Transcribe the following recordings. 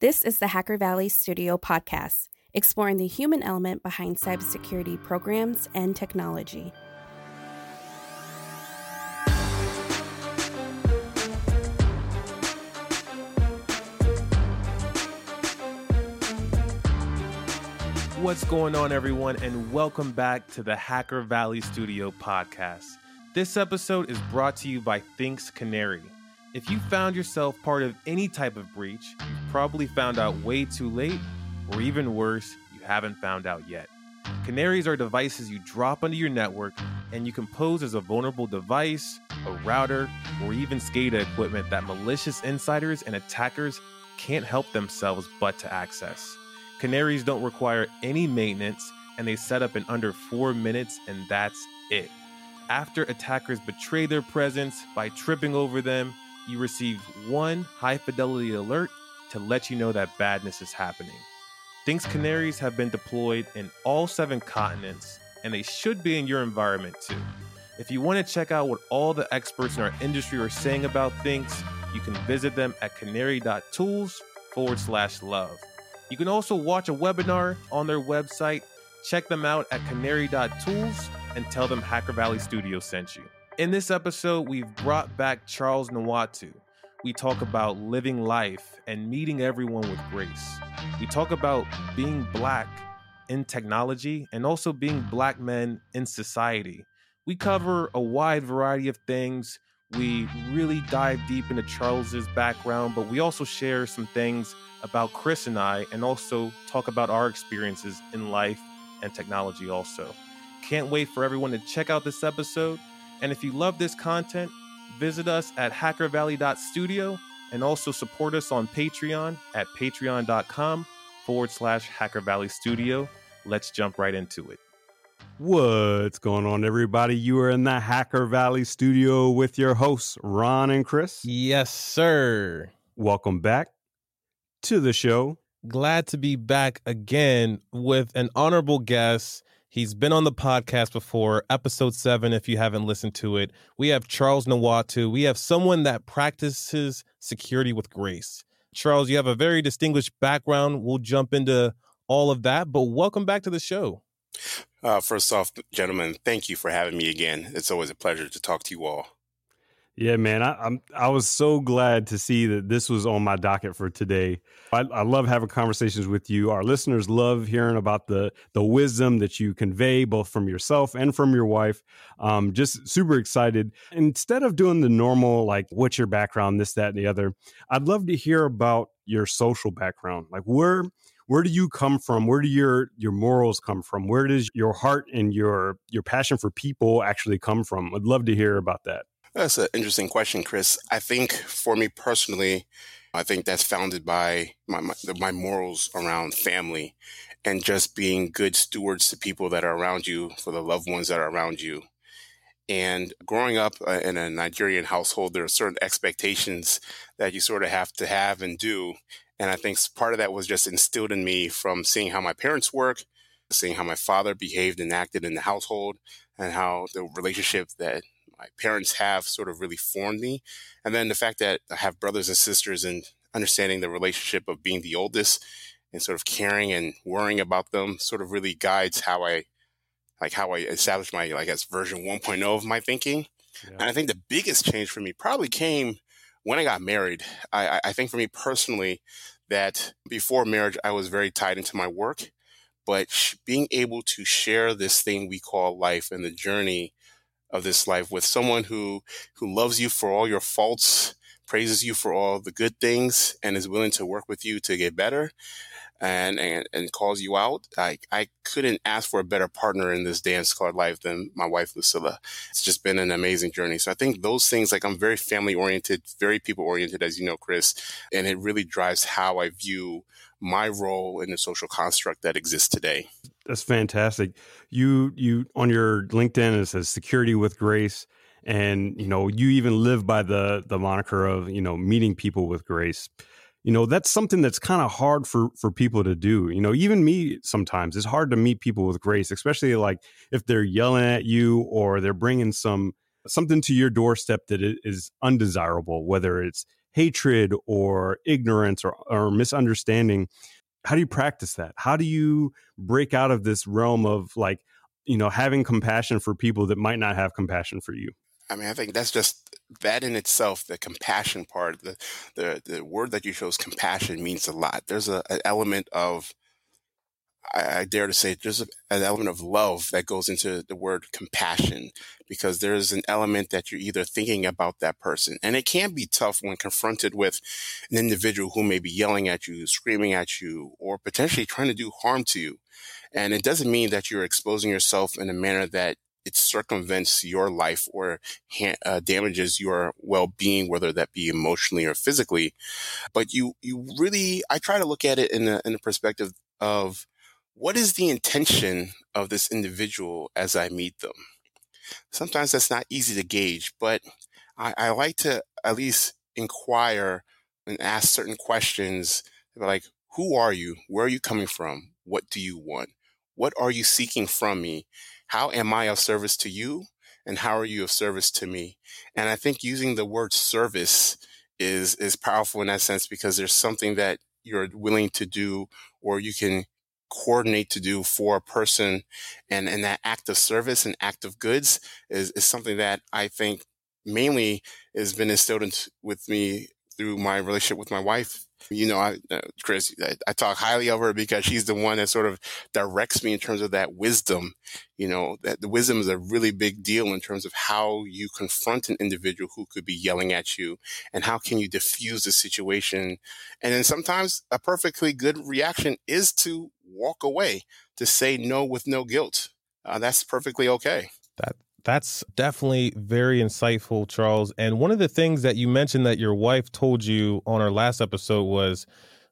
This is the Hacker Valley Studio podcast, exploring the human element behind cybersecurity programs and technology. What's going on, everyone, and welcome back to the Hacker Valley Studio podcast. This episode is brought to you by Thinkst Canary. If you found yourself part of any type of breach, you've probably found out way too late, or even worse, you haven't found out yet. Canaries are devices you drop onto your network, and you can pose as a vulnerable device, a router, or even SCADA equipment that malicious insiders and attackers can't help themselves but to access. Canaries don't require any maintenance and they set up in under four minutes, and that's it. After attackers betray their presence by tripping over them, you receive one high fidelity alert to let you know that badness is happening. Thinkst Canaries have been deployed in all seven continents, and they should be in your environment too. If you want to check out what all the experts in our industry are saying about Thinkst, you can visit them at canary.tools forward slash love. You can also watch a webinar on their website. Check them out at canary.tools and tell them Hacker Valley Studio sent you. In this episode, we've brought back Charles Nwatu. We talk about living life and meeting everyone with grace. We talk about being black in technology and also being black men in society. We cover a wide variety of things. We really dive deep into Charles's background, but we also share some things about Chris and I and also talk about our experiences in life and technology also. Can't wait for everyone to check out this episode. And if you love this content, visit us at hackervalley.studio and also support us on Patreon at patreon.com forward slash Hacker Valley Studio. Let's jump right into it. What's going on, everybody? You are in the Hacker Valley studio with your hosts, Ron and Chris. Yes, sir. Welcome back to the show. Glad to be back again with an honorable guest. He's been on the podcast before, episode seven, if you haven't listened to it. We have Charles Nwatu. We have someone that practices security with grace. Charles, you have a very distinguished background. We'll jump into all of that, but welcome back to the show. Uh, first off, gentlemen, thank you for having me again. It's always a pleasure to talk to you all. Yeah, man, I, I'm I was so glad to see that this was on my docket for today. I, I love having conversations with you. Our listeners love hearing about the the wisdom that you convey, both from yourself and from your wife. Um, just super excited. Instead of doing the normal like, what's your background, this, that, and the other, I'd love to hear about your social background. Like, where where do you come from where do your your morals come from where does your heart and your your passion for people actually come from i'd love to hear about that that's an interesting question chris i think for me personally i think that's founded by my, my, my morals around family and just being good stewards to people that are around you for the loved ones that are around you and growing up uh, in a Nigerian household, there are certain expectations that you sort of have to have and do. And I think part of that was just instilled in me from seeing how my parents work, seeing how my father behaved and acted in the household, and how the relationship that my parents have sort of really formed me. And then the fact that I have brothers and sisters and understanding the relationship of being the oldest and sort of caring and worrying about them sort of really guides how I like how I established my like as version 1.0 of my thinking. Yeah. And I think the biggest change for me probably came when I got married. I, I think for me personally, that before marriage, I was very tied into my work, but being able to share this thing we call life and the journey of this life with someone who, who loves you for all your faults, praises you for all the good things, and is willing to work with you to get better and, and, and calls you out. I, I couldn't ask for a better partner in this dance called life than my wife, Lucilla. It's just been an amazing journey. So I think those things, like I'm very family oriented, very people oriented, as you know, Chris, and it really drives how I view my role in the social construct that exists today. That's fantastic. You, you, on your LinkedIn, it says security with grace and you know you even live by the the moniker of you know meeting people with grace you know that's something that's kind of hard for for people to do you know even me sometimes it's hard to meet people with grace especially like if they're yelling at you or they're bringing some something to your doorstep that is undesirable whether it's hatred or ignorance or, or misunderstanding how do you practice that how do you break out of this realm of like you know having compassion for people that might not have compassion for you I mean, I think that's just that in itself, the compassion part, the the the word that you chose, compassion, means a lot. There's a, an element of I, I dare to say there's a, an element of love that goes into the word compassion because there's an element that you're either thinking about that person. And it can be tough when confronted with an individual who may be yelling at you, screaming at you, or potentially trying to do harm to you. And it doesn't mean that you're exposing yourself in a manner that it circumvents your life or uh, damages your well-being, whether that be emotionally or physically. But you, you really, I try to look at it in in a perspective of what is the intention of this individual as I meet them? Sometimes that's not easy to gauge, but I, I like to at least inquire and ask certain questions like, who are you? Where are you coming from? What do you want? What are you seeking from me? How am I of service to you? And how are you of service to me? And I think using the word service is, is powerful in that sense because there's something that you're willing to do or you can coordinate to do for a person and, and that act of service and act of goods is, is something that I think mainly has been instilled in, with me through my relationship with my wife you know, I, uh, Chris, I, I, talk highly of her because she's the one that sort of directs me in terms of that wisdom. You know, that the wisdom is a really big deal in terms of how you confront an individual who could be yelling at you and how can you diffuse the situation. And then sometimes a perfectly good reaction is to walk away, to say no with no guilt. Uh, that's perfectly okay. That that's definitely very insightful, Charles. And one of the things that you mentioned that your wife told you on our last episode was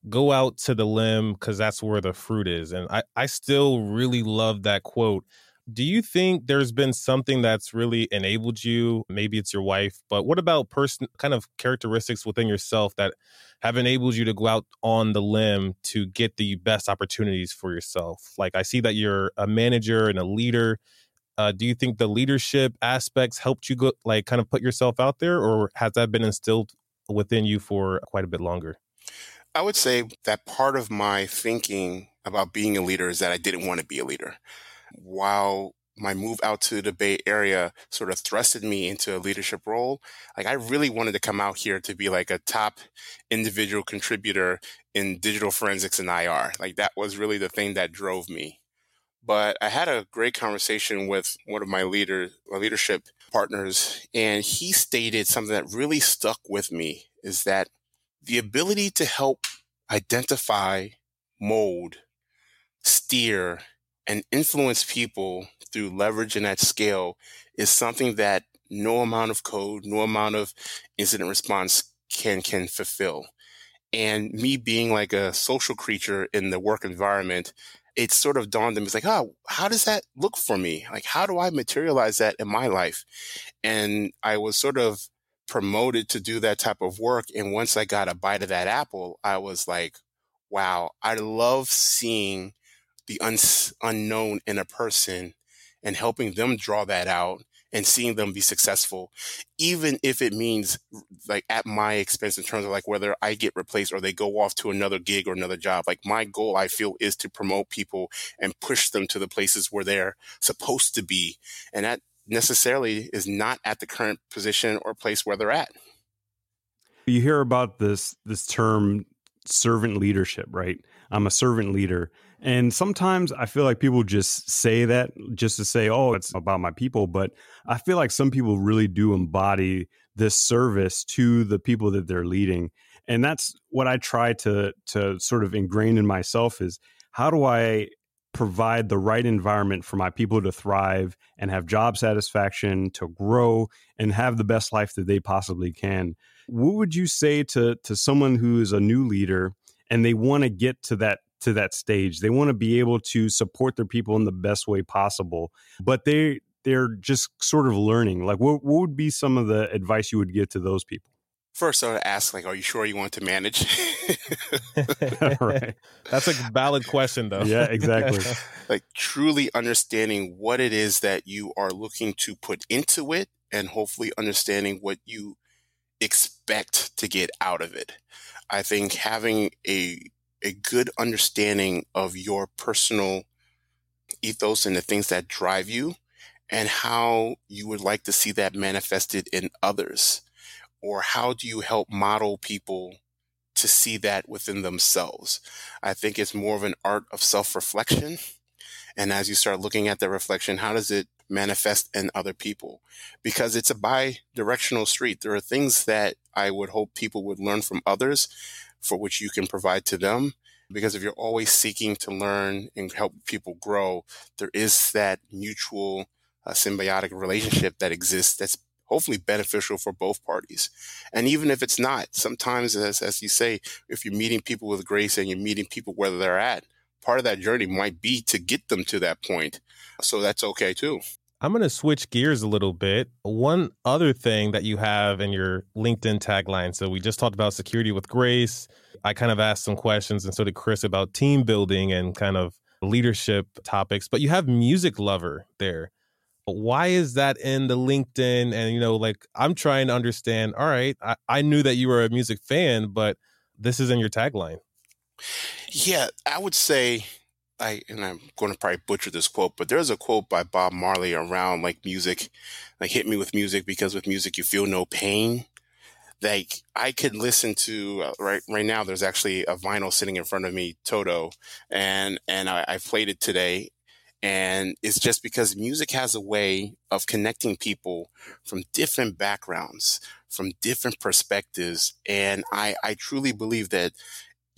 go out to the limb because that's where the fruit is. And I, I still really love that quote. Do you think there's been something that's really enabled you? Maybe it's your wife, but what about person kind of characteristics within yourself that have enabled you to go out on the limb to get the best opportunities for yourself? Like I see that you're a manager and a leader uh, do you think the leadership aspects helped you go like kind of put yourself out there, or has that been instilled within you for quite a bit longer? I would say that part of my thinking about being a leader is that I didn't want to be a leader. While my move out to the Bay Area sort of thrusted me into a leadership role. Like I really wanted to come out here to be like a top individual contributor in digital forensics and IR. Like that was really the thing that drove me. But I had a great conversation with one of my leader, my leadership partners, and he stated something that really stuck with me is that the ability to help identify, mold, steer, and influence people through leverage and at scale is something that no amount of code, no amount of incident response can can fulfill. And me being like a social creature in the work environment, it sort of dawned on me, it's like, oh, how does that look for me? Like, how do I materialize that in my life? And I was sort of promoted to do that type of work. And once I got a bite of that apple, I was like, wow, I love seeing the un- unknown in a person and helping them draw that out and seeing them be successful, even if it means like at my expense in terms of like whether I get replaced or they go off to another gig or another job. Like my goal, I feel, is to promote people and push them to the places where they're supposed to be. And that necessarily is not at the current position or place where they're at. You hear about this this term servant leadership, right? I'm a servant leader. And sometimes I feel like people just say that just to say, oh, it's about my people. But I feel like some people really do embody this service to the people that they're leading. And that's what I try to to sort of ingrain in myself is how do I provide the right environment for my people to thrive and have job satisfaction, to grow and have the best life that they possibly can. What would you say to to someone who is a new leader and they want to get to that to that stage. They want to be able to support their people in the best way possible, but they they're just sort of learning. Like, what, what would be some of the advice you would give to those people? First, I would ask, like, are you sure you want to manage? right. That's a valid question, though. Yeah, exactly. like, truly understanding what it is that you are looking to put into it, and hopefully understanding what you expect to get out of it. I think having a a good understanding of your personal ethos and the things that drive you and how you would like to see that manifested in others? Or how do you help model people to see that within themselves? I think it's more of an art of self-reflection. And as you start looking at the reflection how does it manifest in other people? Because it's a bi-directional street. There are things that i would hope people would learn from others for which you can provide to them because if you're always seeking to learn and help people grow, there is that mutual uh, symbiotic relationship that exists that's hopefully beneficial for both parties. And even if it's not, sometimes, as, as you say, if you're meeting people with grace and you're meeting people where they're at, part of that journey might be to get them to that point. So that's okay too. I'm going to switch gears a little bit. One other thing that you have in your LinkedIn tagline. So we just talked about security with grace. I kind of asked some questions, and so did Chris about team building and kind of leadership topics. But you have music lover there. Why is that in the LinkedIn? And, you know, like I'm trying to understand. All right, I, I knew that you were a music fan, but this is in your tagline. Yeah, I would say I and I'm going to probably butcher this quote, but there's a quote by Bob Marley around like music, like hit me with music because with music you feel no pain. Like I could listen to uh, right right now. There's actually a vinyl sitting in front of me, Toto, and and I, I played it today, and it's just because music has a way of connecting people from different backgrounds, from different perspectives, and I I truly believe that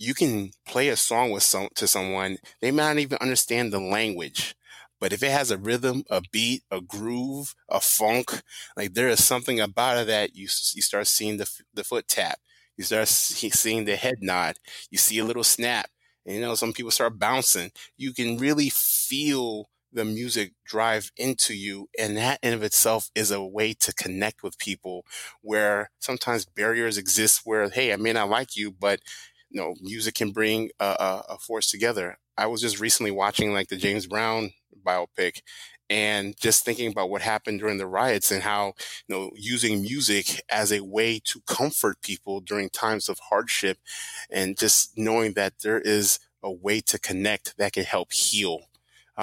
you can play a song with some to someone they might not even understand the language but if it has a rhythm a beat a groove a funk like there is something about it that you you start seeing the the foot tap you start seeing the head nod you see a little snap and you know some people start bouncing. You can really feel the music drive into you and that in of itself is a way to connect with people where sometimes barriers exist where hey i may not like you but you know, music can bring a, a, force together. I was just recently watching like the James Brown biopic and just thinking about what happened during the riots and how, you know, using music as a way to comfort people during times of hardship and just knowing that there is a way to connect that can help heal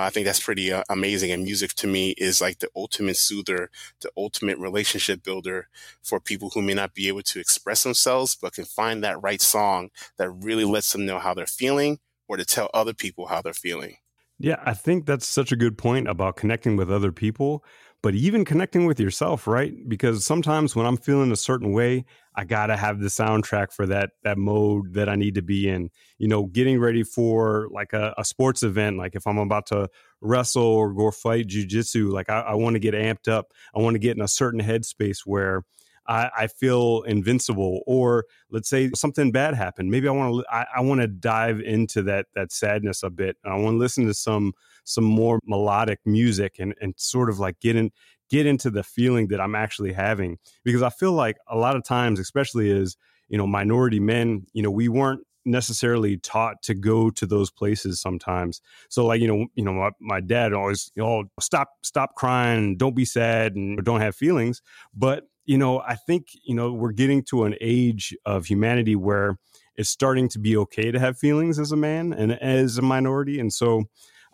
I think that's pretty uh, amazing. And music to me is like the ultimate soother, the ultimate relationship builder for people who may not be able to express themselves, but can find that right song that really lets them know how they're feeling or to tell other people how they're feeling. Yeah, I think that's such a good point about connecting with other people but even connecting with yourself, right? Because sometimes when I'm feeling a certain way, I gotta have the soundtrack for that that mode that I need to be in. You know, getting ready for like a, a sports event, like if I'm about to wrestle or go fight jujitsu, like I, I want to get amped up. I want to get in a certain headspace where I, I, feel invincible. Or let's say something bad happened. Maybe I want to I, I want to dive into that that sadness a bit. I want to listen to some some more melodic music and and sort of like get in get into the feeling that I'm actually having. Because I feel like a lot of times especially as you know minority men you know we weren't necessarily taught to go to those places sometimes. So like you know you know my, my dad always you know stop stop crying don't be sad and don't have feelings. But you know i think you know we're getting to an age of humanity where it's starting to be okay to have feelings as a man and as a minority. And so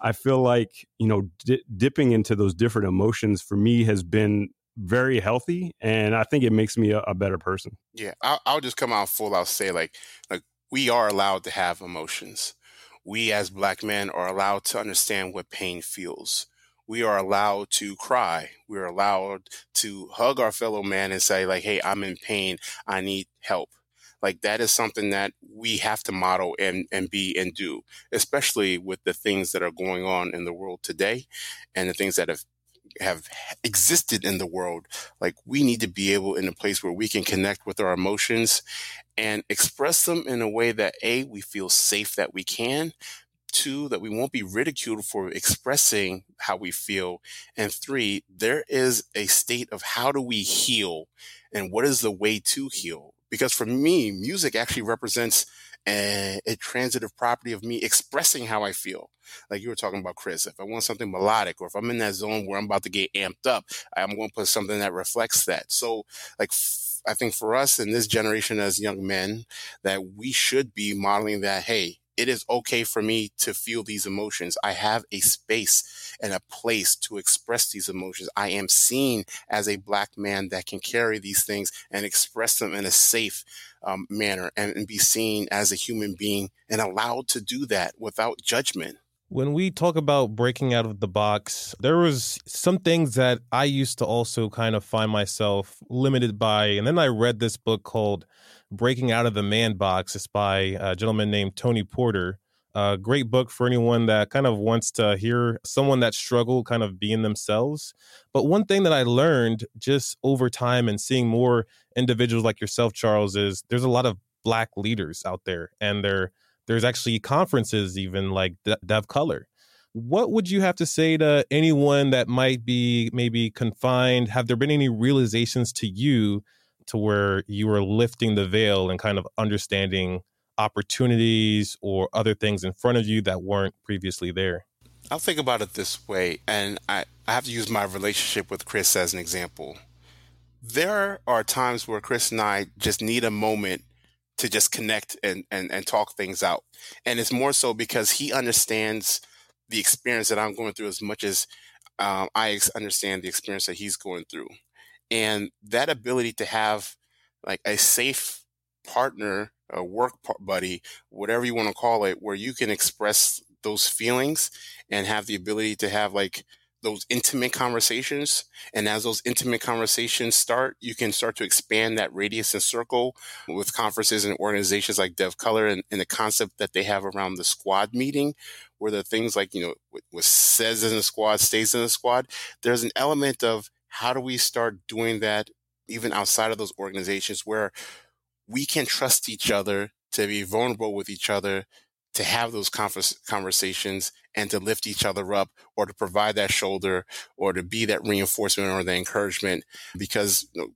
I feel like you know di- dipping into those different emotions for me has been very healthy, and I think it makes me a, a better person. Yeah, I'll, I'll, just come out full out say like like we are allowed to have emotions. We as black men are allowed to understand what pain feels. We are allowed to cry. We're allowed to hug our fellow man and say like, "Hey, I'm in pain. I need help." Like that is something that we have to model and, and be and do, especially with the things that are going on in the world today and the things that have have existed in the world. Like we need to be able in a place where we can connect with our emotions and express them in a way that A, we feel safe that we can, two, that we won't be ridiculed for expressing how we feel. And three, there is a state of how do we heal and what is the way to heal? Because for me, music actually represents and a transitive property of me expressing how I feel. Like you were talking about, Chris, if I want something melodic or if I'm in that zone where I'm about to get amped up, I'm going to put something that reflects that. So, like, I think for us in this generation as young men, that we should be modeling that, hey, it is okay for me to feel these emotions. I have a space and a place to express these emotions. I am seen as a black man that can carry these things and express them in a safe um, manner and, and be seen as a human being and allowed to do that without judgment. When we talk about breaking out of the box, there was some things that I used to also kind of find myself limited by. And then I read this book called Breaking Out of the Man Box. It's by a gentleman named Tony Porter. A great book for anyone that kind of wants to hear someone that struggled kind of being themselves. But one thing that I learned just over time and seeing more individuals like yourself, Charles, is there's a lot of black leaders out there, and there there's actually conferences even like Dev Color. What would you have to say to anyone that might be maybe confined? Have there been any realizations to you to where you were lifting the veil and kind of understanding opportunities or other things in front of you that weren't previously there? I'll think about it this way, and I, I have to use my relationship with Chris as an example. There are times where Chris and I just need a moment to just connect and, and, and talk things out. And it's more so because he understands the experience that I'm going through as much as um, I understand the experience that he's going through. And that ability to have like a safe partner, a work buddy, whatever you want to call it, where you can express those feelings and have the ability to have like those intimate conversations. And as those intimate conversations start, you can start to expand that radius and circle with conferences and organizations like Dev Color and, and the concept that they have around the squad meeting, where the things like, you know, what, what says in the squad stays in the squad. There's an element of how do we start doing that even outside of those organizations where we can trust each other to be vulnerable with each other to have those conversations and to lift each other up or to provide that shoulder or to be that reinforcement or the encouragement because you know,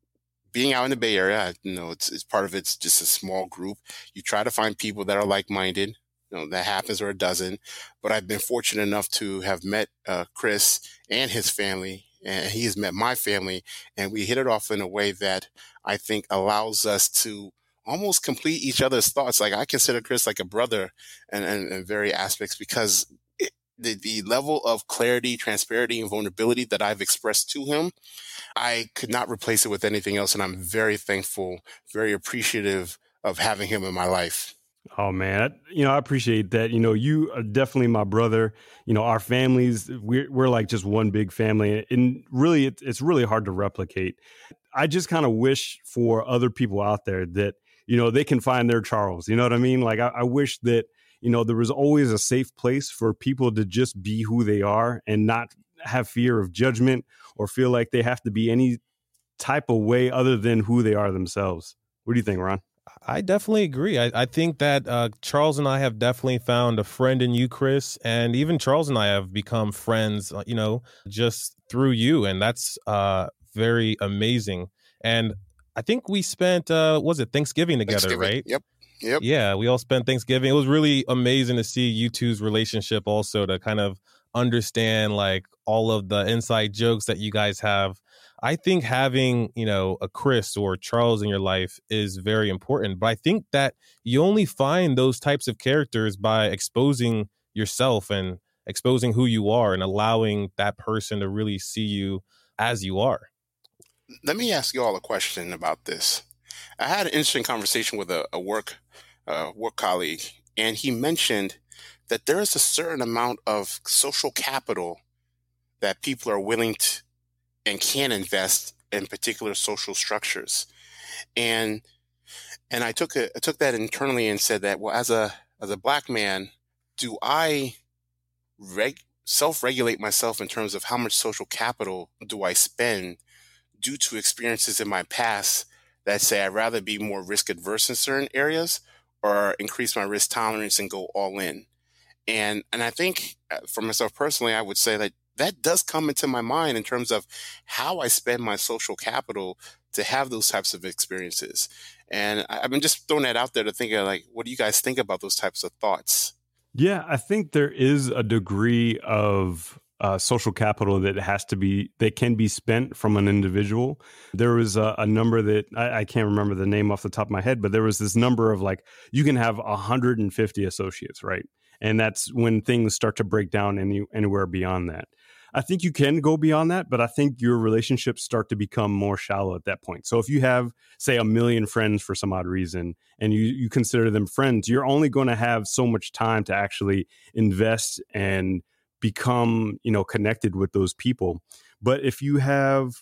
being out in the Bay Area, you know, it's, it's part of it's just a small group. You try to find people that are like-minded. You know, that happens or it doesn't. But I've been fortunate enough to have met uh, Chris and his family and he has met my family and we hit it off in a way that I think allows us to almost complete each other's thoughts. Like I consider Chris like a brother in, in, in very aspects because the, the level of clarity, transparency, and vulnerability that I've expressed to him, I could not replace it with anything else. And I'm very thankful, very appreciative of having him in my life. Oh man, you know I appreciate that. You know, you are definitely my brother. You know, our families we're we're like just one big family, and really it, it's really hard to replicate. I just kind of wish for other people out there that you know they can find their Charles. You know what I mean? Like I, I wish that you know there was always a safe place for people to just be who they are and not have fear of judgment or feel like they have to be any type of way other than who they are themselves. What do you think, Ron? I definitely agree. I, I think that uh, Charles and I have definitely found a friend in you, Chris, and even Charles and I have become friends, uh, you know, just through you, and that's uh, very amazing. And I think we spent, uh, was it Thanksgiving together, Thanksgiving. right? Yep. Yep. Yeah, we all spent Thanksgiving. It was really amazing to see you two's relationship also to kind of understand like all of the inside jokes that you guys have I think having, you know, a Chris or Charles in your life is very important. But I think that you only find those types of characters by exposing yourself and exposing who you are and allowing that person to really see you as you are. Let me ask you all a question about this. I had an interesting conversation with a, a work uh, work colleague, and he mentioned that there is a certain amount of social capital that people are willing to and can invest in particular social structures. And and I took a, I took that internally and said that well as a as a black man, do I reg- self-regulate myself in terms of how much social capital do I spend due to experiences in my past that say I'd rather be more risk adverse in certain areas or increase my risk tolerance and go all in. And and I think uh, for myself personally, I would say that that does come into my mind in terms of how I spend my social capital to have those types of experiences. And I've been just throwing that out there to think of like, what do you guys think about those types of thoughts? Yeah, I think there is a degree of uh, social capital that has to be that can be spent from an individual. There was a, a number that I, I, can't remember the name off the top of my head, but there was this number of like you can have 150 associates, right? And that's when things start to break down any, anywhere beyond that. I think you can go beyond that, but I think your relationships start to become more shallow at that point. So if you have, say, a million friends for some odd reason and you, you consider them friends, you're only going to have so much time to actually invest and become, you know, connected with those people. But if you have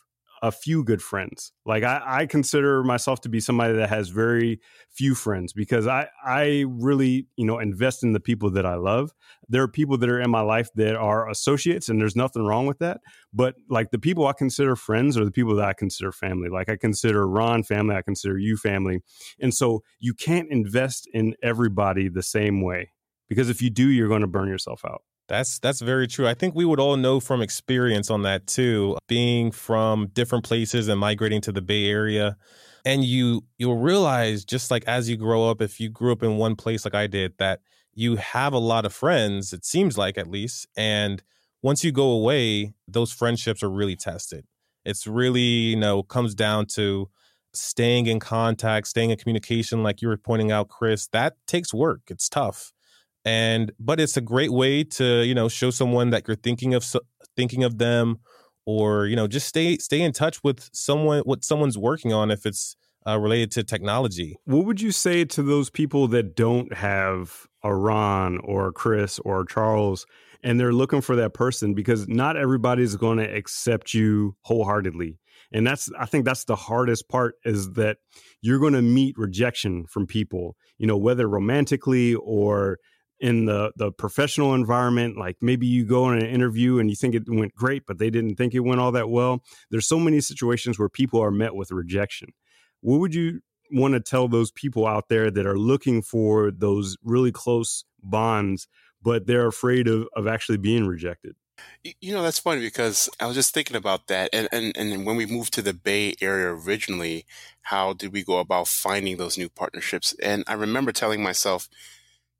a few good friends. Like I, I, consider myself to be somebody that has very few friends because I, I really, you know, invest in the people that I love. There are people that are in my life that are associates, and there's nothing wrong with that. But like the people I consider friends are the people that I consider family. Like I consider Ron family, I consider you family, and so you can't invest in everybody the same way because if you do, you're going to burn yourself out. That's that's very true. I think we would all know from experience on that too, being from different places and migrating to the Bay Area. And you you'll realize just like as you grow up, if you grew up in one place like I did, that you have a lot of friends, it seems like at least. And once you go away, those friendships are really tested. It's really, you know, comes down to staying in contact, staying in communication, like you were pointing out, Chris. That takes work. It's tough and but it's a great way to you know show someone that you're thinking of thinking of them or you know just stay stay in touch with someone what someone's working on if it's uh, related to technology. What would you say to those people that don't have a ron or a chris or charles and they're looking for that person? Because not everybody's going to accept you wholeheartedly. And that's i think that's the hardest part is that you're going to meet rejection from people you know whether romantically or in the the professional environment like maybe you go in an interview and you think it went great but they didn't think it went all that well. There's so many situations where people are met with rejection. What would you want to tell those people out there that are looking for those really close bonds but they're afraid of, of actually being rejected? You know that's funny because i was just thinking about that and, and and when we moved to the bay area originally how did we go about finding those new partnerships? And i remember telling myself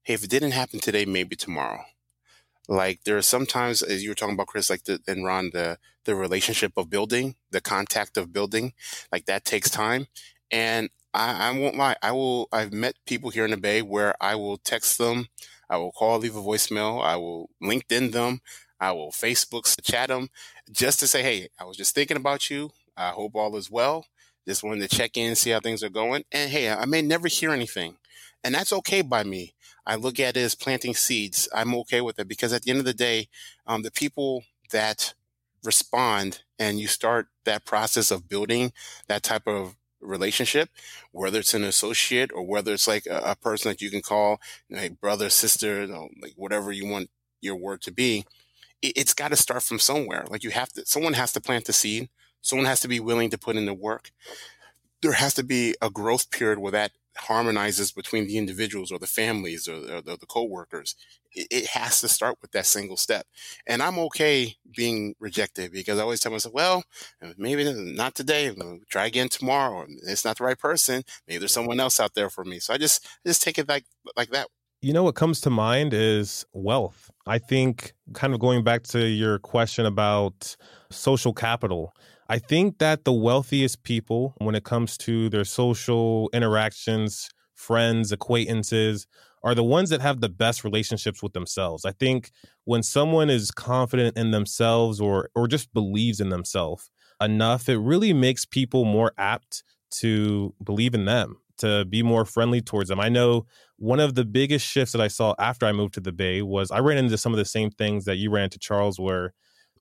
hey, if it didn't happen today, maybe tomorrow. Like there are sometimes, as you were talking about, Chris, like the, and Ron, the the relationship of building, the contact of building, like that takes time. And I, I won't lie, I will. I've met people here in the Bay where I will text them, I will call, leave a voicemail, I will LinkedIn them, I will Facebook chat them, just to say, hey, I was just thinking about you. I hope all is well. Just wanted to check in, see how things are going. And hey, I may never hear anything, and that's okay by me. I look at it as planting seeds. I'm okay with it because at the end of the day, um, the people that respond and you start that process of building that type of relationship, whether it's an associate or whether it's like a, a person that you can call, hey, brother, sister, you know, like whatever you want your word to be, it, it's got to start from somewhere. Like you have to, someone has to plant the seed. Someone has to be willing to put in the work. There has to be a growth period where that harmonizes between the individuals or the families or, or the, the co-workers it, it, has to start with that single step. And i'm okay being rejected because i always tell myself well maybe not today try again tomorrow it's not the right person. Maybe there's someone else out there for me. So i just I just take it like like that. You know what comes to mind is wealth. I think kind of going back to your question about social capital I think that the wealthiest people, when it comes to their social interactions, friends, acquaintances, are the ones that have the best relationships with themselves. I think when someone is confident in themselves or or just believes in themselves enough, it really makes people more apt to believe in them, to be more friendly towards them. I know one of the biggest shifts that I saw after I moved to the Bay was I ran into some of the same things that you ran into Charles where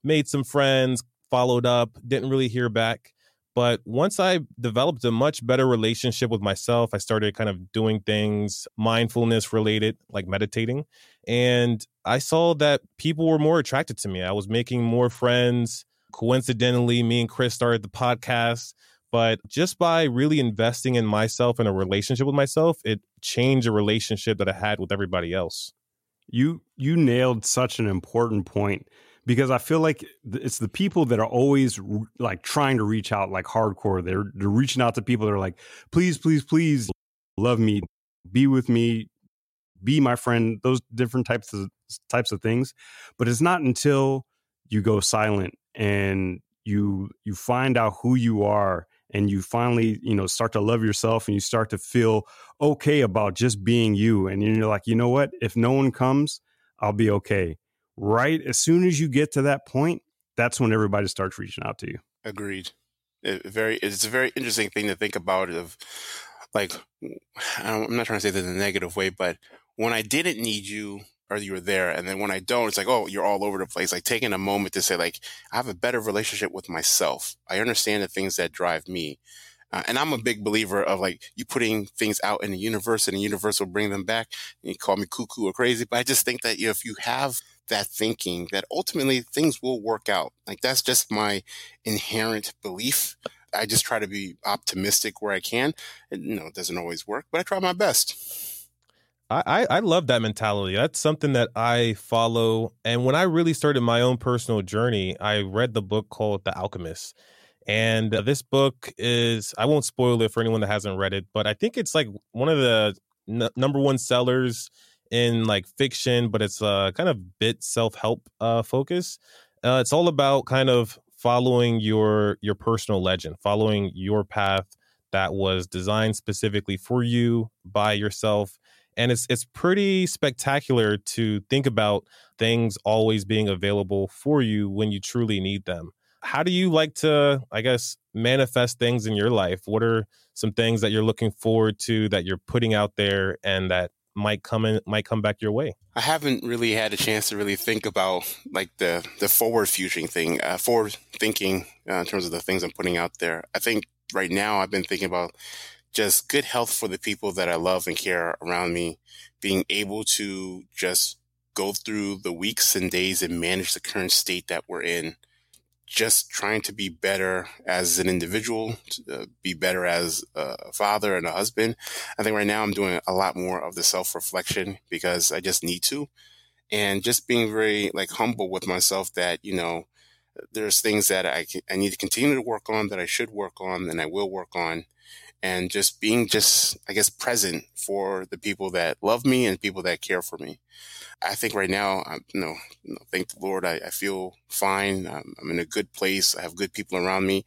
made some friends, followed up, didn't really hear back. But once I developed a much better relationship with myself, I started kind of doing things mindfulness related, like meditating. And I saw that people were more attracted to me. I was making more friends. Coincidentally, me and Chris started the podcast. But just by really investing in myself and a relationship with myself, it changed a relationship that I had with everybody else. You you nailed such an important point because I feel like it's the people that are always like trying to reach out like hardcore. They're they're reaching out to people that are like, please, please, please love me, be with me, be my friend. Those different types of types of things. But it's not until you go silent and you you find out who you are and you finally you know start to love yourself and you start to feel okay about just being you and you're like you know what if no one comes i'll be okay right as soon as you get to that point that's when everybody starts reaching out to you agreed it very it's a very interesting thing to think about of like i'm not trying to say that in a negative way but when i didn't need you or you were there. And then when I don't, it's like, oh, you're all over the place. Like taking a moment to say, like, I have a better relationship with myself. I understand the things that drive me. Uh, and I'm a big believer of like you putting things out in the universe and the universe will bring them back. And you call me cuckoo or crazy, but I just think that you know, if you have that thinking, that ultimately things will work out. Like that's just my inherent belief. I just try to be optimistic where I can. And, you know, it doesn't always work, but I try my best. I, I love that mentality. That's something that I follow. And when I really started my own personal journey, I read the book called The Alchemist. And this book is, I won't spoil it for anyone that hasn't read it, but I think it's like one of the n- number one sellers in like fiction, but it's uh, kind of bit self help uh, focus. Uh, it's all about kind of following your your personal legend, following your path that was designed specifically for you by yourself and it's it's pretty spectacular to think about things always being available for you when you truly need them how do you like to i guess manifest things in your life what are some things that you're looking forward to that you're putting out there and that might come in might come back your way. I haven't really had a chance to really think about like the the forward fusion thing uh, forward thinking uh, in terms of the things i'm putting out there. I think right now i've been thinking about just good health for the people that I love and care around me, being able to just go through the weeks and days and manage the current state that we're in. Just trying to be better as an individual, to uh, be better as a father and a husband. I think right now I'm doing a lot more of the self reflection because I just need to. And just being very like humble with myself that, you know, there's things that I, I need to continue to work on that I should work on and I will work on and just being just i guess present for the people that love me and people that care for me. I think right now i you know, you know thank the lord I, I feel fine. I'm, I'm, in a good place. I have good people around me.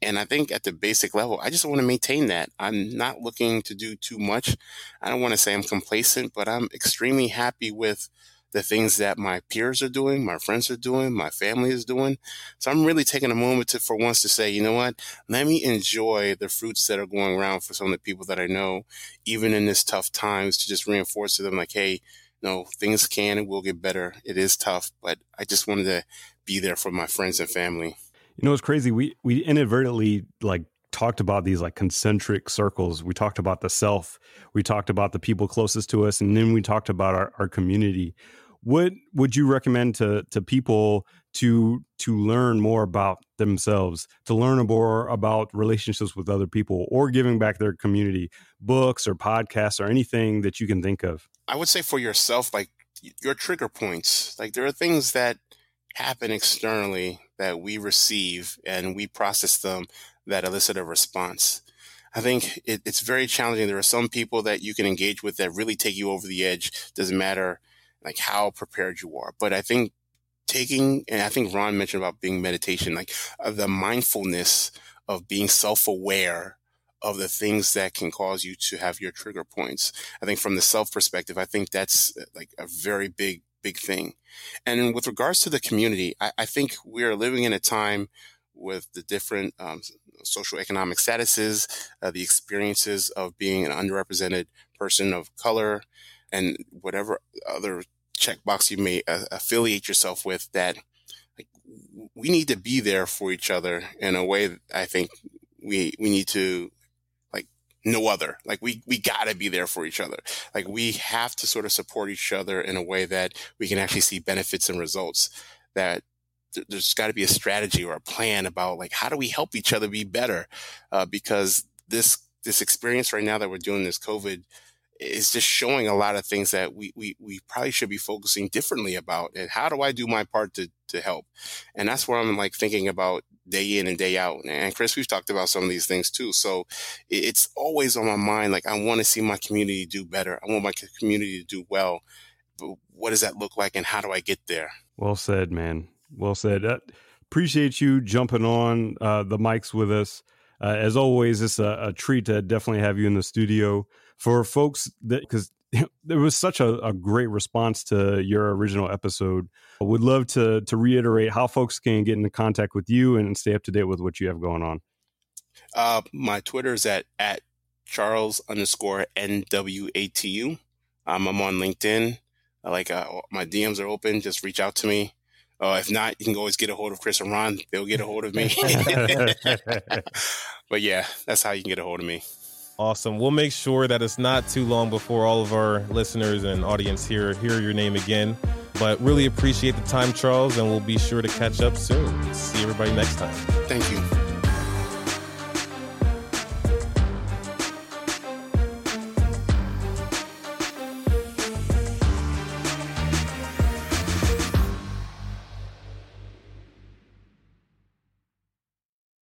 And i think at the basic level i just want to maintain that. I'm not looking to do too much. I don't want to say i'm complacent but i'm extremely happy with the things that my peers are doing, my friends are doing, my family is doing. So I'm really taking a moment to, for once to say, you know what? Let me enjoy the fruits that are going around for some of the people that I know, even in this tough times to just reinforce to them like, hey, no, things can and will get better. It is tough, but I just wanted to be there for my friends and family. You know, it's crazy. We we inadvertently like talked about these like concentric circles. We talked about the self. We talked about the people closest to us, and then we talked about our, our community what would you recommend to to people to to learn more about themselves to learn more about relationships with other people or giving back their community books or podcasts or anything that you can think of i would say for yourself like your trigger points like there are things that happen externally that we receive and we process them that elicit a response I think it, it's very challenging. There are some people that you can engage with that really take you over the edge. Doesn't matter like how prepared you are. But I think taking, and I think Ron mentioned about being meditation, like uh, the mindfulness of being self aware of the things that can cause you to have your trigger points. I think from the self perspective, I think that's uh, like a very big, big thing. And with regards to the community, I, I think we are living in a time with the different um, social economic statuses, uh, the experiences of being an underrepresented person of color, and whatever other checkbox you may uh, affiliate yourself with that like, we need to be there for each other in a way I think we we need to like no other. Like we we got to be there for each other. Like we have to sort of support each other in a way that we can actually see benefits and results. That there's got to be a strategy or a plan about like how do we help each other be better? Uh, because this this experience right now that we're doing this covid is just showing a lot of things that we, we, we probably should be focusing differently about. And how do I do my part to, to help? And that's where I'm like thinking about day in and day out. And Chris, we've talked about some of these things too. So it's always on my mind. Like I want to see my community do better. I want my community to do well. But what does that look like and how do I get there? Well said, man. Well said. Uh, appreciate you jumping on uh, the mics with us. Uh, as always, it's a, a, treat to definitely have you in the studio. For folks that, because there was such a, a, great response to your original episode. I would love to to reiterate how folks can get into contact with you and stay up to date with what you have going on. Uh, my Twitter is at at Charles underscore NWATU. Um, I'm on LinkedIn. I like uh, my DMs are open. Just reach out to me. Uh, if not, you can always get a hold of Chris and Ron. They'll get a hold of me. but yeah, that's how you can get a hold of me. Awesome. We'll make sure that it's not too long before all of our listeners and audience here hear your name again. But really appreciate the time, Charles, and we'll be sure to catch up soon. See everybody next time. Thank you.